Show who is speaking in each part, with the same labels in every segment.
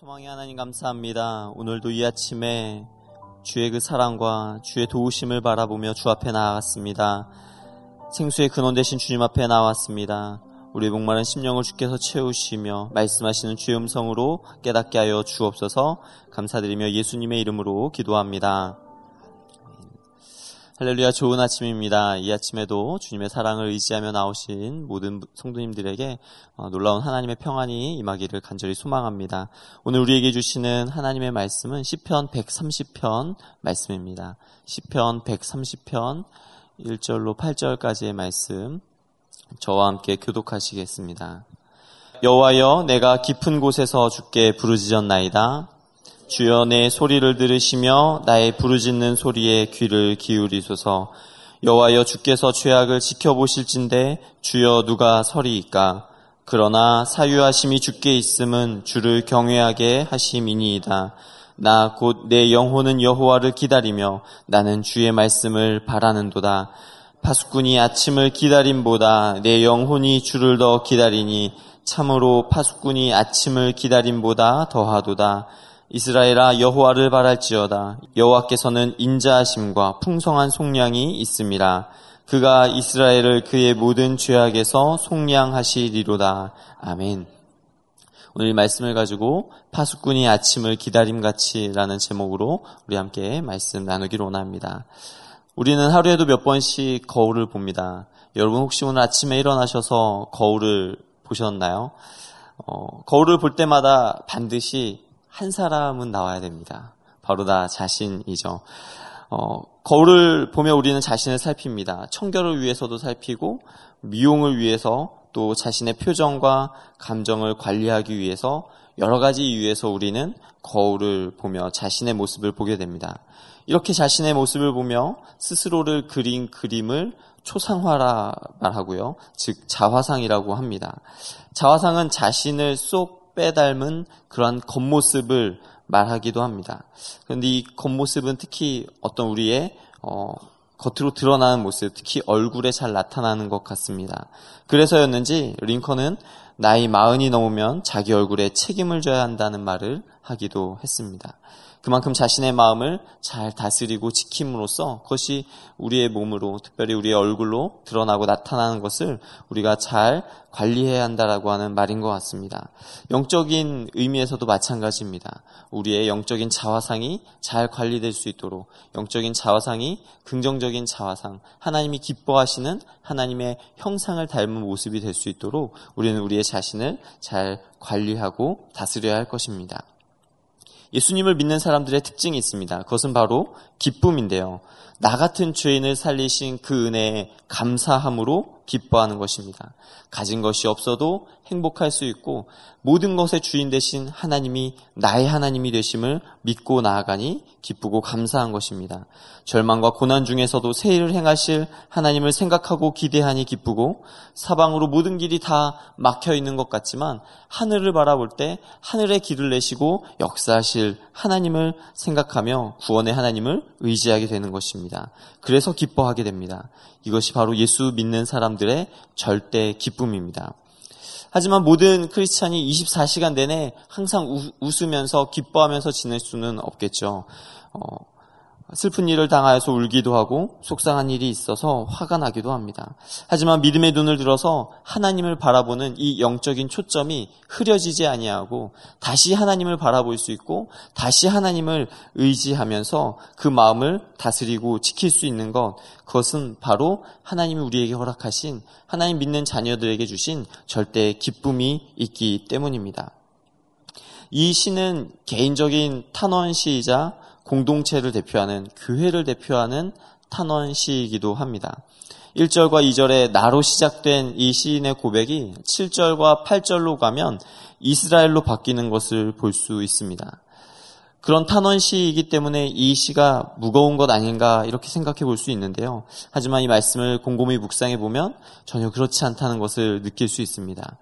Speaker 1: 소망의 하나님 감사합니다. 오늘도 이 아침에 주의 그 사랑과 주의 도우심을 바라보며 주 앞에 나아갔습니다. 생수의 근원 되신 주님 앞에 나왔습니다. 우리 목마른 심령을 주께서 채우시며 말씀하시는 주의 음성으로 깨닫게 하여 주옵소서 감사드리며 예수님의 이름으로 기도합니다. 할렐루야 좋은 아침입니다. 이 아침에도 주님의 사랑을 의지하며 나오신 모든 성도님들에게 어, 놀라운 하나님의 평안이 임하기를 간절히 소망합니다. 오늘 우리에게 주시는 하나님의 말씀은 시편 130편 말씀입니다. 시편 130편 1절로 8절까지의 말씀 저와 함께 교독하시겠습니다. 여호와여 내가 깊은 곳에서 주께 부르짖었나이다. 주여 내 소리를 들으시며 나의 부르짖는 소리에 귀를 기울이소서. 여호와여 주께서 죄악을 지켜보실진데 주여 누가 서리이까. 그러나 사유하심이 주께 있음은 주를 경외하게 하심이니이다. 나 곧 내 영혼은 여호와를 기다리며 나는 주의 말씀을 바라는도다. 파수꾼이 아침을 기다림보다 내 영혼이 주를 더 기다리니 참으로 파수꾼이 아침을 기다림보다 더하도다. 이스라엘아 여호와를 바랄지어다 여호와께서는 인자하심과 풍성한 속량이 있음이라 그가 이스라엘을 그의 모든 죄악에서 속량하시리로다 아멘. 오늘 이 말씀을 가지고 파수꾼이 아침을 기다림같이라는 제목으로 우리 함께 말씀 나누기로 원합니다. 우리는 하루에도 몇 번씩 거울을 봅니다. 여러분 혹시 오늘 아침에 일어나셔서 거울을 보셨나요? 어, 거울을 볼 때마다 반드시 한 사람은 나와야 됩니다. 바로 나 자신이죠. 어, 거울을 보며 우리는 자신을 살핍니다. 청결을 위해서도 살피고 미용을 위해서 또 자신의 표정과 감정을 관리하기 위해서 여러 가지 이유에서 우리는 거울을 보며 자신의 모습을 보게 됩니다. 이렇게 자신의 모습을 보며 스스로를 그린 그림을 초상화라 말하고요. 즉 자화상이라고 합니다. 자화상은 자신을 쏙 빼닮은 그러한 겉모습을 말하기도 합니다. 그런데 이 겉모습은 특히 어떤 우리의 어, 겉으로 드러나는 모습, 특히 얼굴에 잘 나타나는 것 같습니다. 그래서였는지 링컨은 나이 마흔이 넘으면 자기 얼굴에 책임을 져야 한다는 말을 하기도 했습니다. 그만큼 자신의 마음을 잘 다스리고 지킴으로써 그것이 우리의 몸으로 특별히 우리의 얼굴로 드러나고 나타나는 것을 우리가 잘 관리해야 한다라고 하는 말인 것 같습니다. 영적인 의미에서도 마찬가지입니다. 우리의 영적인 자화상이 잘 관리될 수 있도록 영적인 자화상이 긍정적인 자화상, 하나님이 기뻐하시는 하나님의 형상을 닮은 모습이 될 수 있도록 우리는 우리의 자신을 잘 관리하고 다스려야 할 것입니다. 예수님을 믿는 사람들의 특징이 있습니다. 그것은 바로 기쁨인데요. 나 같은 죄인을 살리신 그 은혜에 감사함으로 기뻐하는 것입니다. 가진 것이 없어도 행복할 수 있고 모든 것의 주인 되신 하나님이 나의 하나님이 되심을 믿고 나아가니 기쁘고 감사한 것입니다. 절망과 고난 중에서도 새 일을 행하실 하나님을 생각하고 기대하니 기쁘고 사방으로 모든 길이 다 막혀 있는 것 같지만 하늘을 바라볼 때 하늘의 길을 내시고 역사하실 하나님을 생각하며 구원의 하나님을 의지하게 되는 것입니다. 그래서 기뻐하게 됩니다. 이것이 바로 예수 믿는 사람들의 절대 기쁨입니다. 하지만 모든 크리스찬이 24시간 내내 항상 웃으면서 기뻐하면서 지낼 수는 없겠죠. 어, 슬픈 일을 당하여서 울기도 하고 속상한 일이 있어서 화가 나기도 합니다. 하지만 믿음의 눈을 들어서 하나님을 바라보는 이 영적인 초점이 흐려지지 아니하고 다시 하나님을 바라볼 수 있고 다시 하나님을 의지하면서 그 마음을 다스리고 지킬 수 있는 것 그것은 바로 하나님이 우리에게 허락하신 하나님 믿는 자녀들에게 주신 절대 기쁨이 있기 때문입니다. 이 시는 개인적인 탄원시이자 공동체를 대표하는 교회를 대표하는 탄원 시이기도 합니다. 1절과 2절에 나로 시작된 이 시인의 고백이 7절과 8절로 가면 이스라엘로 바뀌는 것을 볼 수 있습니다. 그런 탄원 시이기 때문에 이 시가 무거운 것 아닌가 이렇게 생각해 볼 수 있는데요. 하지만 이 말씀을 곰곰이 묵상해 보면 전혀 그렇지 않다는 것을 느낄 수 있습니다.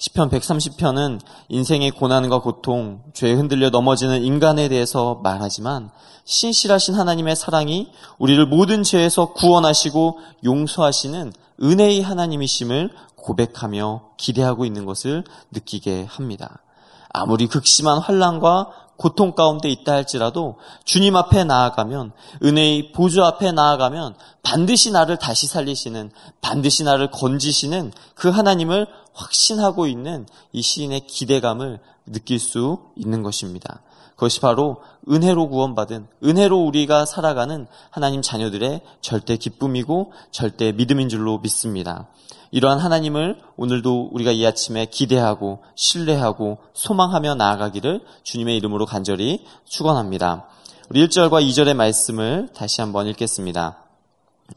Speaker 1: 시편 130편은 인생의 고난과 고통, 죄에 흔들려 넘어지는 인간에 대해서 말하지만 신실하신 하나님의 사랑이 우리를 모든 죄에서 구원하시고 용서하시는 은혜의 하나님이심을 고백하며 기대하고 있는 것을 느끼게 합니다. 아무리 극심한 환란과 고통 가운데 있다 할지라도 주님 앞에 나아가면 은혜의 보좌 앞에 나아가면 반드시 나를 다시 살리시는 반드시 나를 건지시는 그 하나님을 확신하고 있는 이 시인의 기대감을 느낄 수 있는 것입니다. 그것이 바로 은혜로 구원받은 은혜로 우리가 살아가는 하나님 자녀들의 절대 기쁨이고 절대 믿음인 줄로 믿습니다. 이러한 하나님을 오늘도 우리가 이 아침에 기대하고 신뢰하고 소망하며 나아가기를 주님의 이름으로 간절히 축원합니다. 우리 1절과 2절의 말씀을 다시 한번 읽겠습니다.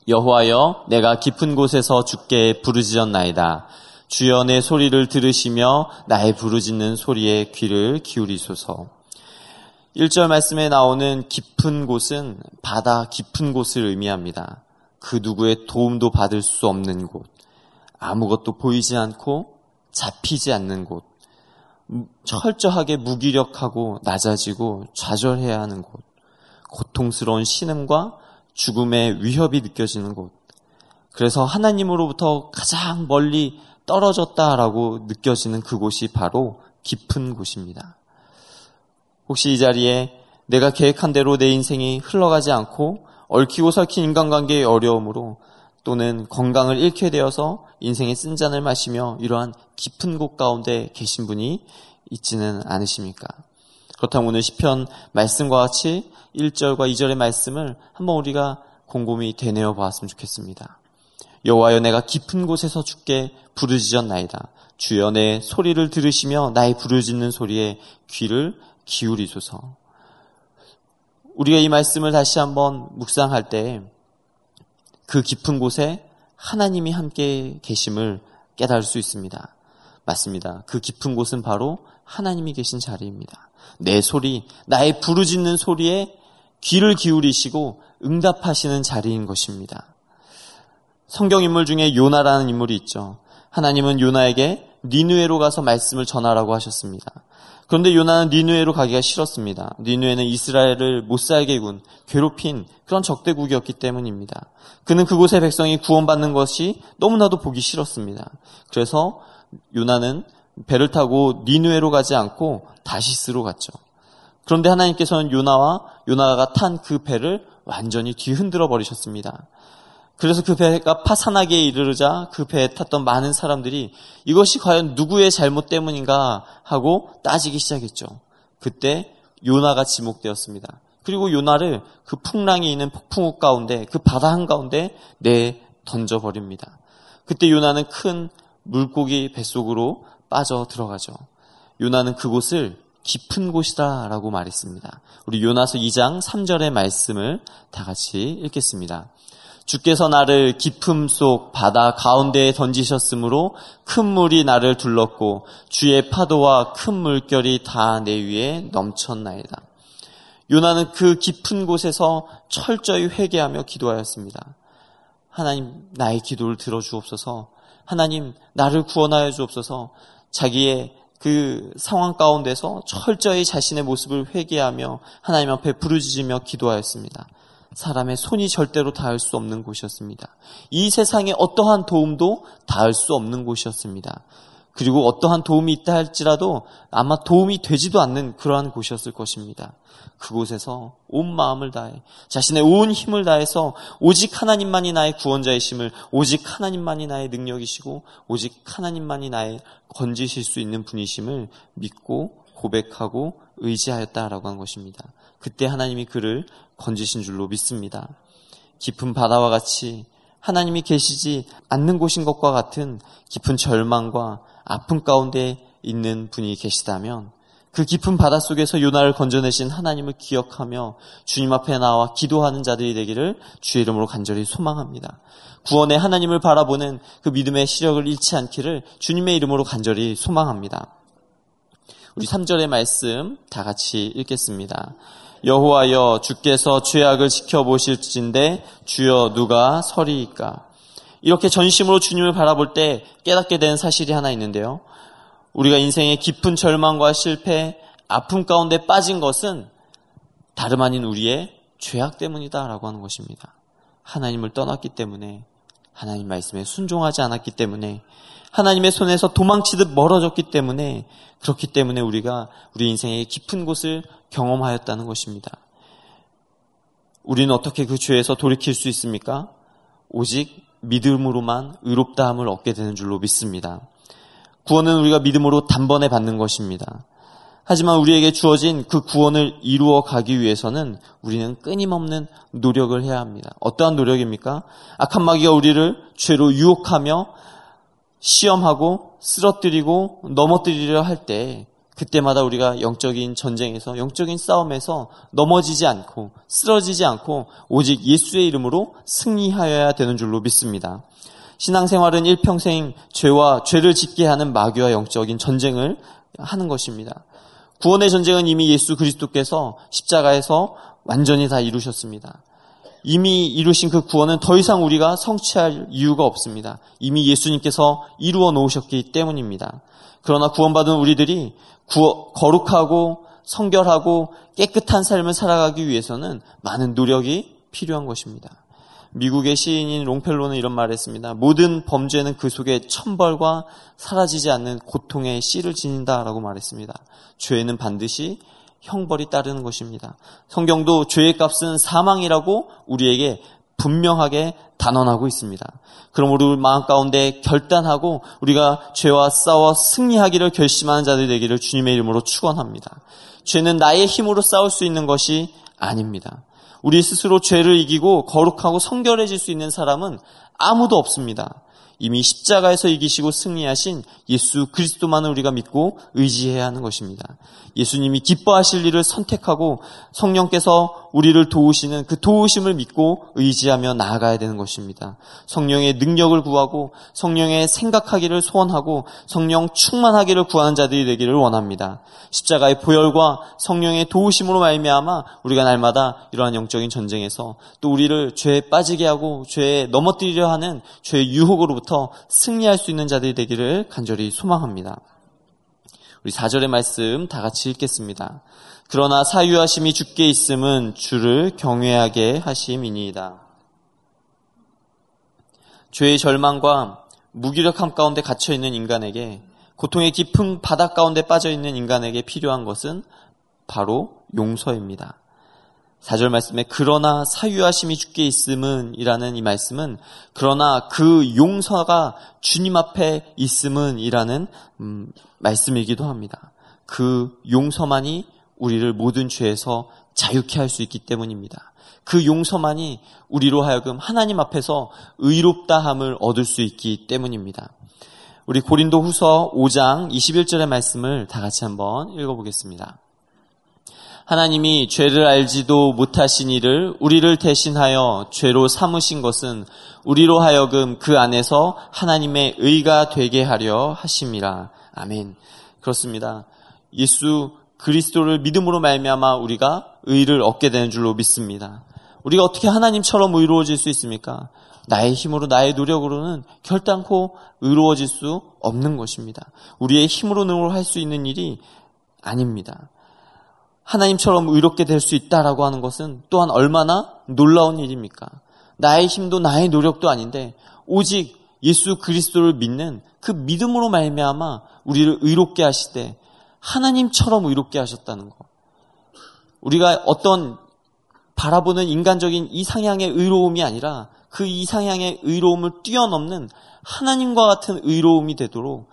Speaker 1: 여호와여 내가 깊은 곳에서 주께 부르짖었나이다. 주여 내 소리를 들으시며 나의 부르짖는 소리에 귀를 기울이소서. 1절 말씀에 나오는 깊은 곳은 바다 깊은 곳을 의미합니다. 그 누구의 도움도 받을 수 없는 곳. 아무것도 보이지 않고 잡히지 않는 곳, 철저하게 무기력하고 낮아지고 좌절해야 하는 곳, 고통스러운 신음과 죽음의 위협이 느껴지는 곳. 그래서 하나님으로부터 가장 멀리 떨어졌다라고 느껴지는 그곳이 바로 깊은 곳입니다. 혹시 이 자리에 내가 계획한 대로 내 인생이 흘러가지 않고 얽히고 설킨 인간관계의 어려움으로 또는 건강을 잃게 되어서 인생의 쓴잔을 마시며 이러한 깊은 곳 가운데 계신 분이 있지는 않으십니까? 그렇다면 오늘 시편 말씀과 같이 1절과 2절의 말씀을 한번 우리가 곰곰이 되뇌어 보았으면 좋겠습니다. 여호와여 내가 깊은 곳에서 주께 부르짖었나이다. 주여 내 소리를 들으시며 나의 부르짖는 소리에 귀를 기울이소서. 우리가 이 말씀을 다시 한번 묵상할 때 그 깊은 곳에 하나님이 함께 계심을 깨달을 수 있습니다. 맞습니다. 그 깊은 곳은 바로 하나님이 계신 자리입니다. 내 소리, 나의 부르짖는 소리에 귀를 기울이시고 응답하시는 자리인 것입니다. 성경 인물 중에 요나라는 인물이 있죠. 하나님은 요나에게 니누에로 가서 말씀을 전하라고 하셨습니다. 그런데 요나는 니누에로 가기가 싫었습니다. 니누에는 이스라엘을 못 살게 군, 괴롭힌 그런 적대국이었기 때문입니다. 그는 그곳의 백성이 구원받는 것이 너무나도 보기 싫었습니다. 그래서 요나는 배를 타고 니누에로 가지 않고 다시스로 갔죠. 그런데 하나님께서는 요나와 요나가 탄 그 배를 완전히 뒤흔들어 버리셨습니다. 그래서 그 배가 파산하기에 이르르자 그 배에 탔던 많은 사람들이 이것이 과연 누구의 잘못 때문인가 하고 따지기 시작했죠. 그때 요나가 지목되었습니다. 그리고 요나를 그 풍랑이 있는 폭풍우 가운데 그 바다 한가운데 내 던져 버립니다. 그때 요나는 큰 물고기 뱃속으로 빠져 들어가죠. 요나는 그곳을 깊은 곳이다 라고 말했습니다. 우리 요나서 2장 3절의 말씀을 다 같이 읽겠습니다. 주께서 나를 깊음 속 바다 가운데에 던지셨으므로 큰 물이 나를 둘렀고 주의 파도와 큰 물결이 다 내 위에 넘쳤나이다. 요나는 그 깊은 곳에서 철저히 회개하며 기도하였습니다. 하나님 나의 기도를 들어주옵소서. 하나님 나를 구원하여 주옵소서. 자기의 그 상황 가운데서 철저히 자신의 모습을 회개하며 하나님 앞에 부르짖으며 기도하였습니다. 사람의 손이 절대로 닿을 수 없는 곳이었습니다. 이 세상에 어떠한 도움도 닿을 수 없는 곳이었습니다. 그리고 어떠한 도움이 있다 할지라도 아마 도움이 되지도 않는 그러한 곳이었을 것입니다. 그곳에서 온 마음을 다해 자신의 온 힘을 다해서 오직 하나님만이 나의 구원자이심을 오직 하나님만이 나의 능력이시고 오직 하나님만이 나의 건지실 수 있는 분이심을 믿고 고백하고 의지하였다라고 한 것입니다. 그때 하나님이 그를 건지신 줄로 믿습니다. 깊은 바다와 같이 하나님이 계시지 않는 곳인 것과 같은 깊은 절망과 아픔 가운데 있는 분이 계시다면 그 깊은 바다 속에서 요나를 건져내신 하나님을 기억하며 주님 앞에 나와 기도하는 자들이 되기를 주의 이름으로 간절히 소망합니다. 구원의 하나님을 바라보는 그 믿음의 시력을 잃지 않기를 주님의 이름으로 간절히 소망합니다. 우리 3절의 말씀 다 같이 읽겠습니다. 여호와여 주께서 죄악을 지켜보실진데 주여 누가 서리이까 이렇게 전심으로 주님을 바라볼 때 깨닫게 된 사실이 하나 있는데요. 우리가 인생의 깊은 절망과 실패, 아픔 가운데 빠진 것은 다름 아닌 우리의 죄악 때문이다라고 하는 것입니다. 하나님을 떠났기 때문에, 하나님 말씀에 순종하지 않았기 때문에, 하나님의 손에서 도망치듯 멀어졌기 때문에 그렇기 때문에 우리가 우리 인생의 깊은 곳을 경험하였다는 것입니다. 우리는 어떻게 그 죄에서 돌이킬 수 있습니까? 오직 믿음으로만 의롭다함을 얻게 되는 줄로 믿습니다. 구원은 우리가 믿음으로 단번에 받는 것입니다. 하지만 우리에게 주어진 그 구원을 이루어 가기 위해서는 우리는 끊임없는 노력을 해야 합니다. 어떠한 노력입니까? 악한 마귀가 우리를 죄로 유혹하며 시험하고 쓰러뜨리고 넘어뜨리려 할 때 그때마다 우리가 영적인 전쟁에서 영적인 싸움에서 넘어지지 않고 쓰러지지 않고 오직 예수의 이름으로 승리하여야 되는 줄로 믿습니다. 신앙생활은 일평생 죄와 죄를 짓게 하는 마귀와 영적인 전쟁을 하는 것입니다. 구원의 전쟁은 이미 예수 그리스도께서 십자가에서 완전히 다 이루셨습니다. 이미 이루신 그 구원은 더 이상 우리가 성취할 이유가 없습니다. 이미 예수님께서 이루어 놓으셨기 때문입니다. 그러나 구원받은 우리들이 구어, 거룩하고 성결하고 깨끗한 삶을 살아가기 위해서는 많은 노력이 필요한 것입니다. 미국의 시인인 롱펠로는 이런 말을 했습니다. 모든 범죄는 그 속에 천벌과 사라지지 않는 고통의 씨를 지닌다라고 말했습니다. 죄는 반드시 형벌이 따르는 것입니다. 성경도 죄의 값은 사망이라고 우리에게 분명하게 단언하고 있습니다. 그럼 우리 마음 가운데 결단하고 우리가 죄와 싸워 승리하기를 결심하는 자들이 되기를 주님의 이름으로 축원합니다. 죄는 나의 힘으로 싸울 수 있는 것이 아닙니다. 우리 스스로 죄를 이기고 거룩하고 성결해질 수 있는 사람은 아무도 없습니다. 이미 십자가에서 이기시고 승리하신 예수 그리스도만을 우리가 믿고 의지해야 하는 것입니다. 예수님이 기뻐하실 일을 선택하고 성령께서 우리를 도우시는 그 도우심을 믿고 의지하며 나아가야 되는 것입니다. 성령의 능력을 구하고 성령의 생각하기를 소원하고 성령 충만하기를 구하는 자들이 되기를 원합니다. 십자가의 보혈과 성령의 도우심으로 말미암아 우리가 날마다 이러한 영적인 전쟁에서 또 우리를 죄에 빠지게 하고 죄에 넘어뜨리려 하는 죄의 유혹으로부터 승리할 수 있는 자들이 되기를 간절히 소망합니다. 우리 4절의 말씀 다 같이 읽겠습니다. 그러나 사유하심이 죽게 있음은 주를 경외하게 하심이니이다. 죄의 절망과 무기력함 가운데 갇혀 있는 인간에게 고통의 깊은 바닥 가운데 빠져 있는 인간에게 필요한 것은 바로 용서입니다. 4절 말씀에 그러나 사유하심이 죽게 있음은 이라는 이 말씀은 그러나 그 용서가 주님 앞에 있음은 이라는 음, 말씀이기도 합니다. 그 용서만이 우리를 모든 죄에서 자유케 할 수 있기 때문입니다. 그 용서만이 우리로 하여금 하나님 앞에서 의롭다함을 얻을 수 있기 때문입니다. 우리 고린도 후서 5장 21절의 말씀을 다 같이 한번 읽어보겠습니다. 하나님이 죄를 알지도 못하신 이를 우리를 대신하여 죄로 삼으신 것은 우리로 하여금 그 안에서 하나님의 의가 되게 하려 하심이라. 아멘. 그렇습니다. 예수 그리스도를 믿음으로 말미암아 우리가 의를 얻게 되는 줄로 믿습니다. 우리가 어떻게 하나님처럼 의로워질 수 있습니까? 나의 힘으로 나의 노력으로는 결단코 의로워질 수 없는 것입니다. 우리의 힘으로는 할 수 있는 일이 아닙니다. 하나님처럼 의롭게 될 수 있다라고 하는 것은 또한 얼마나 놀라운 일입니까? 나의 힘도 나의 노력도 아닌데 오직 예수 그리스도를 믿는 그 믿음으로 말미암아 우리를 의롭게 때 하나님처럼 의롭게 하셨다는 것. 우리가 어떤 바라보는 인간적인 이상향의 의로움이 아니라 그 이상향의 의로움을 뛰어넘는 하나님과 같은 의로움이 되도록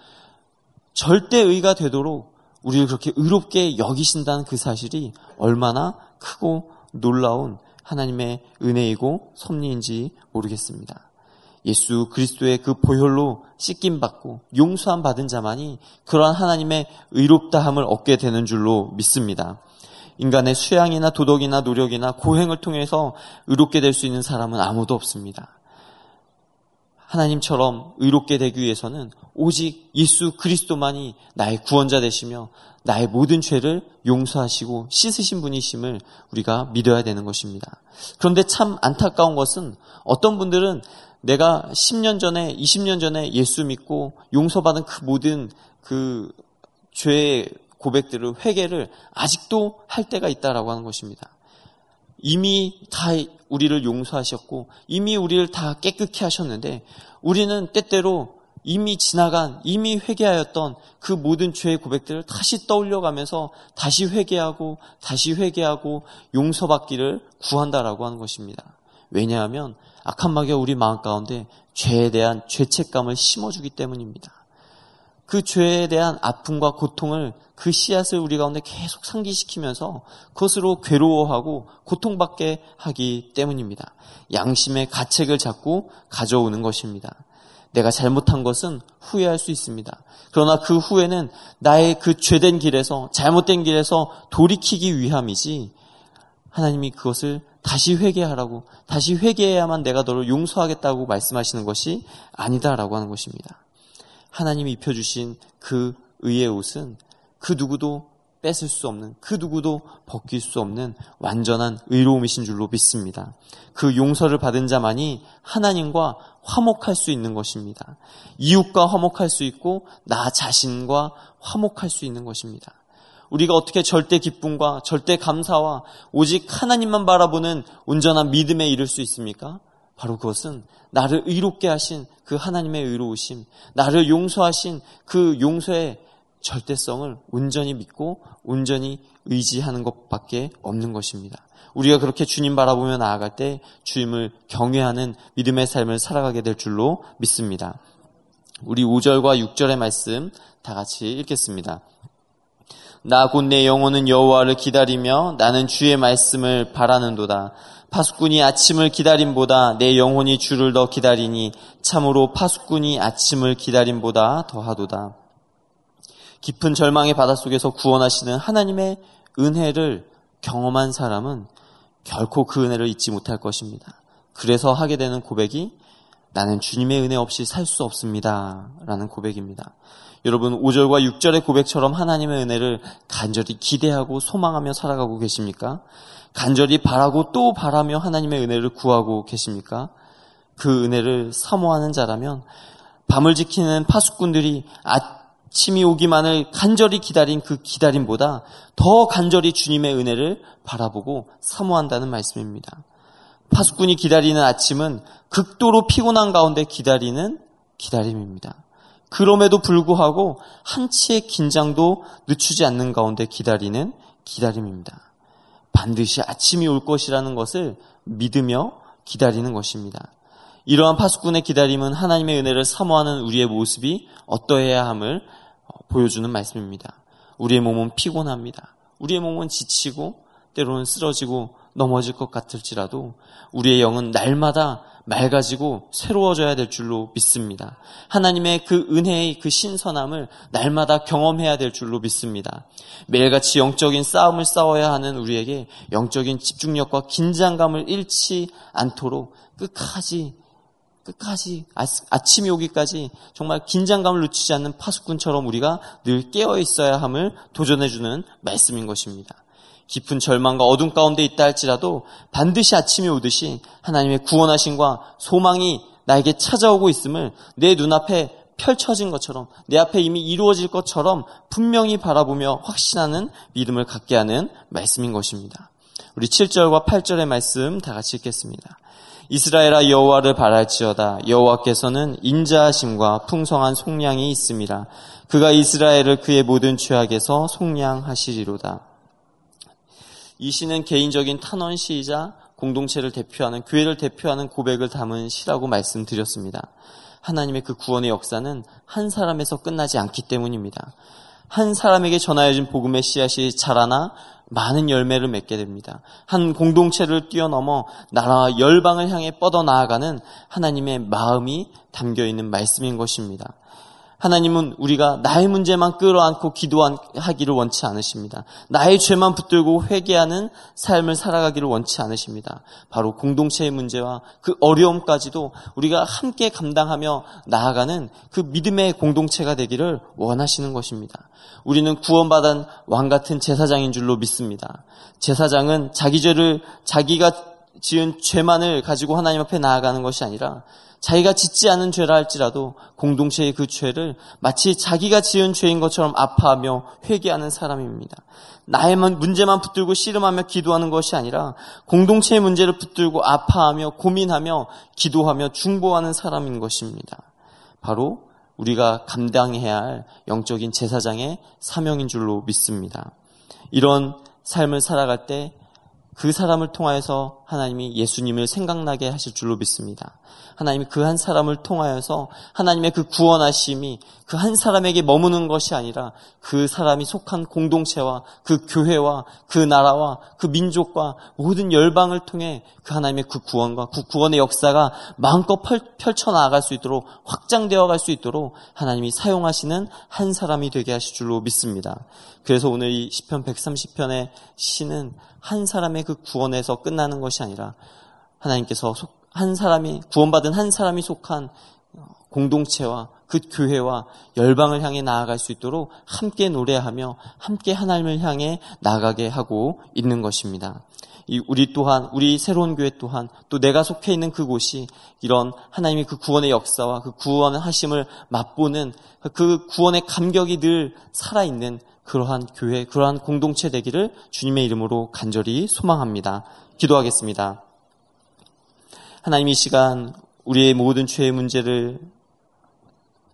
Speaker 1: 절대 의가 되도록 우리를 그렇게 의롭게 여기신다는 그 사실이 얼마나 크고 놀라운 하나님의 은혜이고 섭리인지 모르겠습니다. 예수 그리스도의 그 보혈로 씻김 받고 용서함 받은 자만이 그러한 하나님의 의롭다함을 얻게 되는 줄로 믿습니다. 인간의 수양이나 도덕이나 노력이나 고행을 통해서 의롭게 될 수 있는 사람은 아무도 없습니다. 하나님처럼 의롭게 되기 위해서는 오직 예수 그리스도만이 나의 구원자 되시며 나의 모든 죄를 용서하시고 씻으신 분이심을 우리가 믿어야 되는 것입니다. 그런데 참 안타까운 것은 어떤 분들은 내가 10년 전에, 20년 전에 예수 믿고 용서받은 그 모든 그 죄의 고백들을, 회개를 아직도 할 때가 있다라고 하는 것입니다. 이미 다 우리를 용서하셨고 이미 우리를 다 깨끗게 하셨는데 우리는 때때로 이미 지나간, 이미 회개하였던 그 모든 죄의 고백들을 다시 떠올려가면서 다시 회개하고, 다시 회개하고 용서받기를 구한다라고 하는 것입니다. 왜냐하면 악한 마귀가 우리 마음 가운데 죄에 대한 죄책감을 심어주기 때문입니다. 그 죄에 대한 아픔과 고통을 그 씨앗을 우리 가운데 계속 상기시키면서 그것으로 괴로워하고 고통받게 하기 때문입니다. 양심의 가책을 잡고 가져오는 것입니다. 내가 잘못한 것은 후회할 수 있습니다. 그러나 그 후회는 나의 그 죄된 길에서 잘못된 길에서 돌이키기 위함이지 하나님이 그것을 다시 회개하라고 다시 회개해야만 내가 너를 용서하겠다고 말씀하시는 것이 아니다라고 하는 것입니다. 하나님이 입혀주신 그 의의 옷은 그 누구도 뺏을 수 없는, 그 누구도 벗길 수 없는 완전한 의로움이신 줄로 믿습니다. 그 용서를 받은 자만이 하나님과 화목할 수 있는 것입니다. 이웃과 화목할 수 있고, 나 자신과 화목할 수 있는 것입니다. 우리가 어떻게 절대 기쁨과 절대 감사와 오직 하나님만 바라보는 온전한 믿음에 이를 수 있습니까? 바로 그것은 나를 의롭게 하신 그 하나님의 의로우심, 나를 용서하신 그 용서의 절대성을 온전히 믿고 온전히 의지하는 것밖에 없는 것입니다. 우리가 그렇게 주님 바라보며 나아갈 때 주님을 경외하는 믿음의 삶을 살아가게 될 줄로 믿습니다. 우리 5절과 6절의 말씀 다 같이 읽겠습니다. 나 곧 내 영혼은 여호와를 기다리며 나는 주의 말씀을 바라는도다. 파수꾼이 아침을 기다림보다 내 영혼이 주를 더 기다리니 참으로 파수꾼이 아침을 기다림보다 더하도다. 깊은 절망의 바닷속에서 구원하시는 하나님의 은혜를 경험한 사람은 결코 그 은혜를 잊지 못할 것입니다. 그래서 하게 되는 고백이 나는 주님의 은혜 없이 살 수 없습니다. 라는 고백입니다. 여러분, 5절과 6절의 고백처럼 하나님의 은혜를 간절히 기대하고 소망하며 살아가고 계십니까? 간절히 바라고 또 바라며 하나님의 은혜를 구하고 계십니까? 그 은혜를 사모하는 자라면 밤을 지키는 파수꾼들이 아침이 오기만을 간절히 기다린 그 기다림보다 더 간절히 주님의 은혜를 바라보고 사모한다는 말씀입니다. 파수꾼이 기다리는 아침은 극도로 피곤한 가운데 기다리는 기다림입니다. 그럼에도 불구하고 한치의 긴장도 늦추지 않는 가운데 기다리는 기다림입니다. 반드시 아침이 올 것이라는 것을 믿으며 기다리는 것입니다. 이러한 파수꾼의 기다림은 하나님의 은혜를 사모하는 우리의 모습이 어떠해야 함을 어, 보여주는 말씀입니다. 우리의 몸은 피곤합니다. 우리의 몸은 지치고 때로는 쓰러지고 넘어질 것 같을지라도 우리의 영은 날마다 맑아지고 새로워져야 될 줄로 믿습니다. 하나님의 그 은혜의 그 신선함을 날마다 경험해야 될 줄로 믿습니다. 매일같이 영적인 싸움을 싸워야 하는 우리에게 영적인 집중력과 긴장감을 잃지 않도록 끝까지 끝까지 아침이 오기까지 정말 긴장감을 놓치지 않는 파수꾼처럼 우리가 늘 깨어 있어야 함을 도전해 주는 말씀인 것입니다. 깊은 절망과 어둠 가운데 있다 할지라도 반드시 아침이 오듯이 하나님의 구원하심과 소망이 나에게 찾아오고 있음을 내 눈앞에 펼쳐진 것처럼 내 앞에 이미 이루어질 것처럼 분명히 바라보며 확신하는 믿음을 갖게 하는 말씀인 것입니다. 우리 7절과 8절의 말씀 다 같이 읽겠습니다. 이스라엘아 여호와를 바랄지어다 여호와께서는 인자하심과 풍성한 속량이 있음이라 그가 이스라엘을 그의 모든 죄악에서 속량하시리로다. 이 시는 개인적인 탄원 시이자 공동체를 대표하는 교회를 대표하는 고백을 담은 시라고 말씀드렸습니다. 하나님의 그 구원의 역사는 한 사람에서 끝나지 않기 때문입니다. 한 사람에게 전하여진 복음의 씨앗이 자라나 많은 열매를 맺게 됩니다. 한 공동체를 뛰어넘어 나라와 열방을 향해 뻗어 나아가는 하나님의 마음이 담겨 있는 말씀인 것입니다. 하나님은 우리가 나의 문제만 끌어안고 기도하기를 원치 않으십니다. 나의 죄만 붙들고 회개하는 삶을 살아가기를 원치 않으십니다. 바로 공동체의 문제와 그 어려움까지도 우리가 함께 감당하며 나아가는 그 믿음의 공동체가 되기를 원하시는 것입니다. 우리는 구원받은 왕 같은 제사장인 줄로 믿습니다. 제사장은 자기 죄를 자기가 지은 죄만을 가지고 하나님 앞에 나아가는 것이 아니라 자기가 짓지 않은 죄라 할지라도 공동체의 그 죄를 마치 자기가 지은 죄인 것처럼 아파하며 회개하는 사람입니다. 나의 문제만 붙들고 씨름하며 기도하는 것이 아니라 공동체의 문제를 붙들고 아파하며 고민하며 기도하며 중보하는 사람인 것입니다. 바로 우리가 감당해야 할 영적인 제사장의 사명인 줄로 믿습니다. 이런 삶을 살아갈 때 그 사람을 통하여서 하나님이 예수님을 생각나게 하실 줄로 믿습니다. 하나님이 그 한 사람을 통하여서 하나님의 그 구원하심이 그 한 사람에게 머무는 것이 아니라 그 사람이 속한 공동체와 그 교회와 그 나라와 그 민족과 모든 열방을 통해 그 하나님의 그 구원과 그 구원의 역사가 마음껏 펼쳐 나아갈 수 있도록 확장되어 갈 수 있도록 하나님이 사용하시는 한 사람이 되게 하실 줄로 믿습니다. 그래서 오늘 이 시편 130편의 시는 한 사람의 그 구원에서 끝나는 것이 아니라 하나님께서 한 사람이 구원받은 한 사람이 속한 공동체와 그 교회와 열방을 향해 나아갈 수 있도록 함께 노래하며 함께 하나님을 향해 나가게 하고 있는 것입니다. 우리 또한 우리 새로운 교회 또한 또 내가 속해 있는 그곳이 이런 하나님의 그 구원의 역사와 그 구원하심을 맛보는 그 구원의 감격이 늘 살아있는 그러한 교회, 그러한 공동체 되기를 주님의 이름으로 간절히 소망합니다. 기도하겠습니다. 하나님 이 시간 우리의 모든 죄의 문제를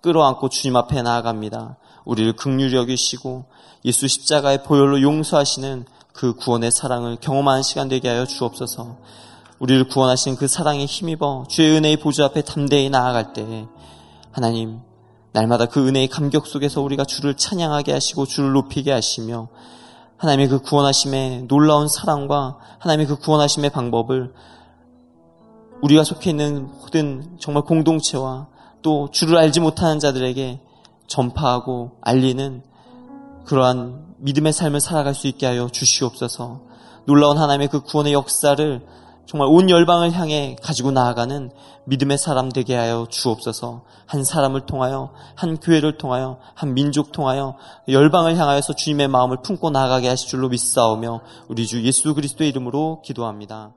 Speaker 1: 끌어안고 주님 앞에 나아갑니다. 우리를 극률히 여기시고 예수 십자가의 보혈로 용서하시는 그 구원의 사랑을 경험하는 시간 되게 하여 주옵소서. 우리를 구원하신 그 사랑에 힘입어 주의 은혜의 보좌 앞에 담대히 나아갈 때 하나님 날마다 그 은혜의 감격 속에서 우리가 주를 찬양하게 하시고 주를 높이게 하시며 하나님의 그 구원하심의 놀라운 사랑과 하나님의 그 구원하심의 방법을 우리가 속해 있는 모든 정말 공동체와 또 주를 알지 못하는 자들에게 전파하고 알리는 그러한 믿음의 삶을 살아갈 수 있게 하여 주시옵소서. 놀라운 하나님의 그 구원의 역사를 정말 온 열방을 향해 가지고 나아가는 믿음의 사람 되게 하여 주옵소서. 한 사람을 통하여, 한 교회를 통하여, 한 민족 통하여 열방을 향하여서 주님의 마음을 품고 나아가게 하실 줄로 믿사오며 우리 주 예수 그리스도의 이름으로 기도합니다.